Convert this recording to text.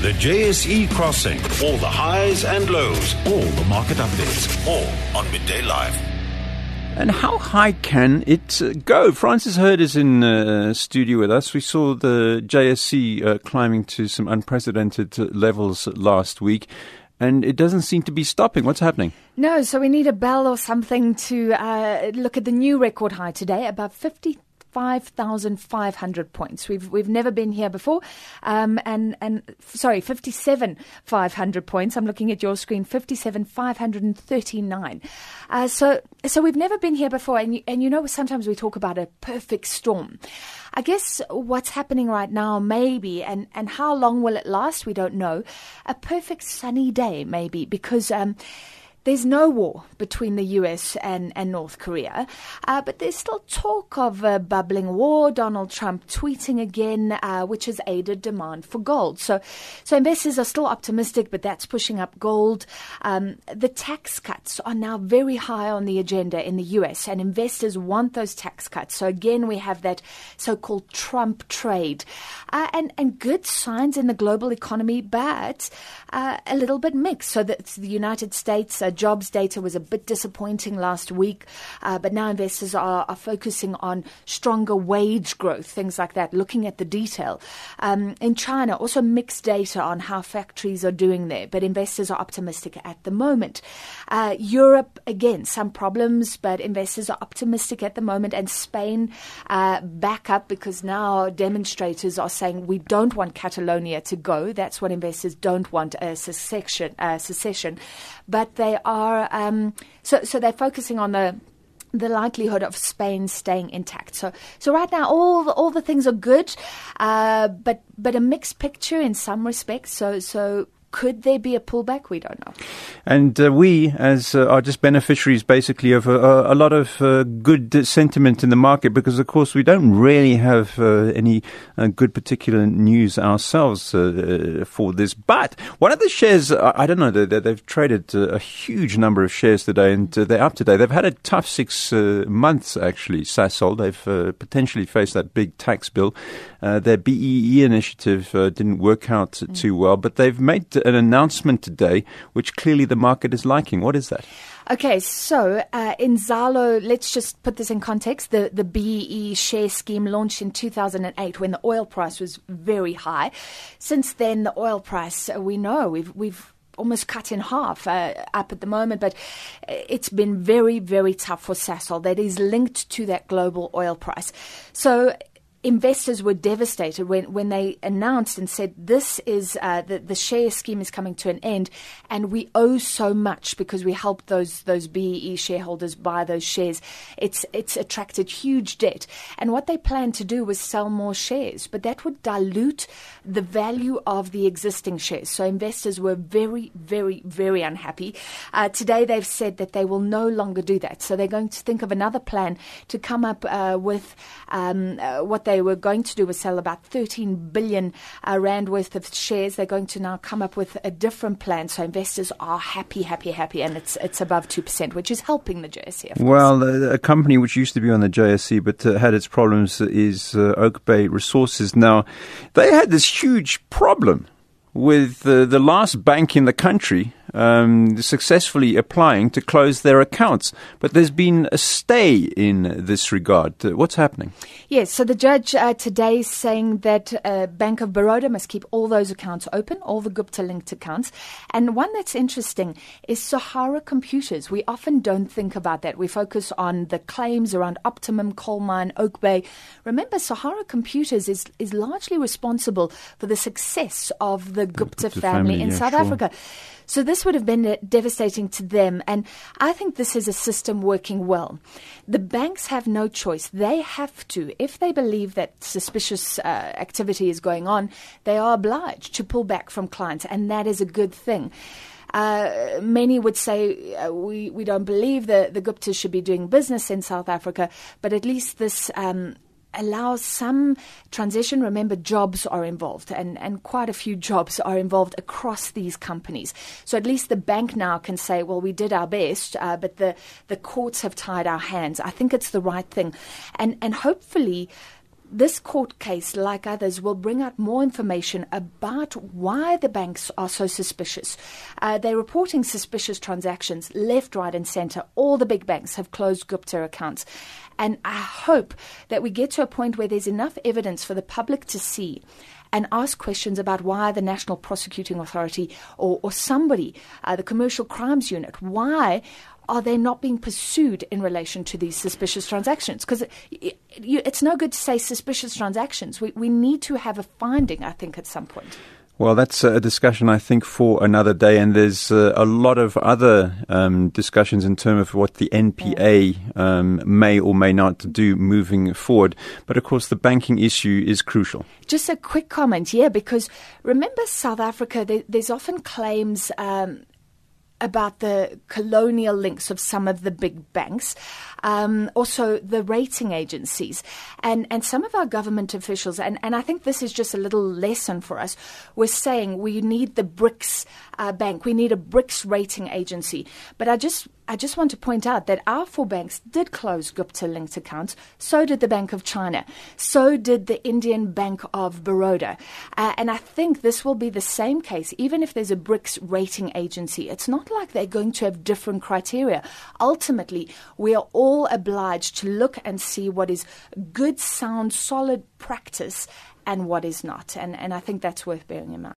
The JSE Crossing. All the highs and lows. All the market updates. All on Midday Live. And how high can it uh, go? Francis Herd is in uh, studio with us. We saw the JSE uh, climbing to some unprecedented uh, levels last week, and it doesn't seem to be stopping. What's happening? No, so we need a bell or something to uh, look at the new record high today, above 50 5,500 points. We've we've never been here before, um, and and sorry, 57 500 points. I'm looking at your screen, 57 539. Uh, so so we've never been here before, and you, and you know sometimes we talk about a perfect storm. I guess what's happening right now, maybe, and and how long will it last? We don't know. A perfect sunny day, maybe, because. Um, there's no war between the US and, and North Korea, uh, but there's still talk of a bubbling war. Donald Trump tweeting again, uh, which has aided demand for gold. So, so investors are still optimistic, but that's pushing up gold. Um, the tax cuts are now very high on the agenda in the US, and investors want those tax cuts. So again, we have that so-called Trump trade, uh, and and good signs in the global economy, but uh, a little bit mixed. So the United States uh, jobs data was a bit disappointing last week, uh, but now investors are, are, focusing on stronger wage growth, things like that, looking at the detail. Um, in China, also mixed data on how factories are doing there, but investors are optimistic at the moment. Uh, Europe, again, some problems, but investors are optimistic at the moment, and Spain uh, back up because now demonstrators are saying we don't want Catalonia to go. That's what investors don't want a secession. Secession. But they are um, so so they're focusing on the the likelihood of Spain staying intact. So, so right now, all the, all the things are good, uh, but but a mixed picture in some respects. So, so could there be a pullback? We don't know. And uh, we, as uh, are just beneficiaries, basically, of a, a lot of uh, good sentiment in the market because, of course, we don't really have uh, any uh, good particular news ourselves uh, for this. But one of the shares, I don't know, they, they've traded a huge number of shares today and they're up today. They've had a tough six months, actually, Sasol. They've potentially faced that big tax bill. their BEE initiative didn't work out mm. too well, but they've made an announcement today, which clearly the market is liking. What is that? Okay, so uh, Inzalo, let's just put this in context. The the BEE share scheme launched in 2008 when the oil price was very high. Since then, the oil price uh, we know we've we've almost cut in half uh, up at the moment, but it's been very, very tough for Sasol. That is linked to that global oil price. So investors were devastated when, when they announced and said this is uh, the, the share scheme is coming to an end and we owe so much because we helped those those BEE shareholders buy those shares. It's it's attracted huge debt. And what they planned to do was sell more shares, but that would dilute the value of the existing shares. So investors were very, very, very unhappy. Uh, today they've said that they will no longer do that. So they're going to think of another plan to come up uh, with um, uh, what they were going to do was sell about 13 billion uh, rand worth of shares. They're going to now come up with a different plan. So investors are happy, happy, happy, and it's it's above two percent, which is helping the JSE. Well, a company which used to be on the JSE but uh, had its problems is uh, Oakbay Resources. Now, they had this huge problem with uh, the last bank in the country um, successfully applying to close their accounts. But there's been a stay in this regard. Uh, what's happening? Yes, so the judge uh, today is saying that uh, Bank of Baroda must keep all those accounts open, all the Gupta linked accounts. And one that's interesting is Sahara Computers. We often don't think about that. We focus on the claims around Optimum, Coal Mine, Oakbay. Remember, Sahara Computers is, is largely responsible for the success of the Gupta, Gupta family, family, in yeah, South sure. Africa. So this would have been devastating to them. And I think this is a system working well. The banks have no choice. They have to, if they believe that suspicious uh, activity is going on, they are obliged to pull back from clients. And that is a good thing. Uh, many would say uh, we, we don't believe that the Guptas should be doing business in South Africa, but at least this um, allows some transition. Remember, jobs are involved, and, and quite a few jobs are involved across these companies. So at least the bank now can say, well, we did our best, uh, but the, the courts have tied our hands. I think it's the right thing. And, and hopefully, this court case, like others, will bring out more information about why the banks are so suspicious. Uh, they're reporting suspicious transactions left, right, and centre. All the big banks have closed Gupta accounts. And I hope that we get to a point where there's enough evidence for the public to see and ask questions about why the National Prosecuting Authority or, or somebody, uh, the Commercial Crimes Unit, why are they not being pursued in relation to these suspicious transactions? Because it, it's no good to say suspicious transactions. We, we need to have a finding, I think, at some point. Well, that's a discussion I think for another day, and there's uh, a lot of other um, discussions in terms of what the NPA um, may or may not do moving forward. But of course, the banking issue is crucial. Just a quick comment, yeah, because remember South Africa, there, there's often claims. Um, about the colonial links of some of the big banks, um, also the rating agencies, and, and some of our government officials, and, and I think this is just a little lesson for us, we're saying we need the BRICS uh, bank, we need a BRICS rating agency. But I just I just want to point out that our four banks did close Gupta linked accounts. So did the Bank of China. So did the Indian Bank of Baroda. Uh, and I think this will be the same case, even if there's a BRICS rating agency. It's not like they're going to have different criteria. Ultimately, we are all obliged to look and see what is good, sound, solid practice and what is not. And, and I think that's worth bearing in mind.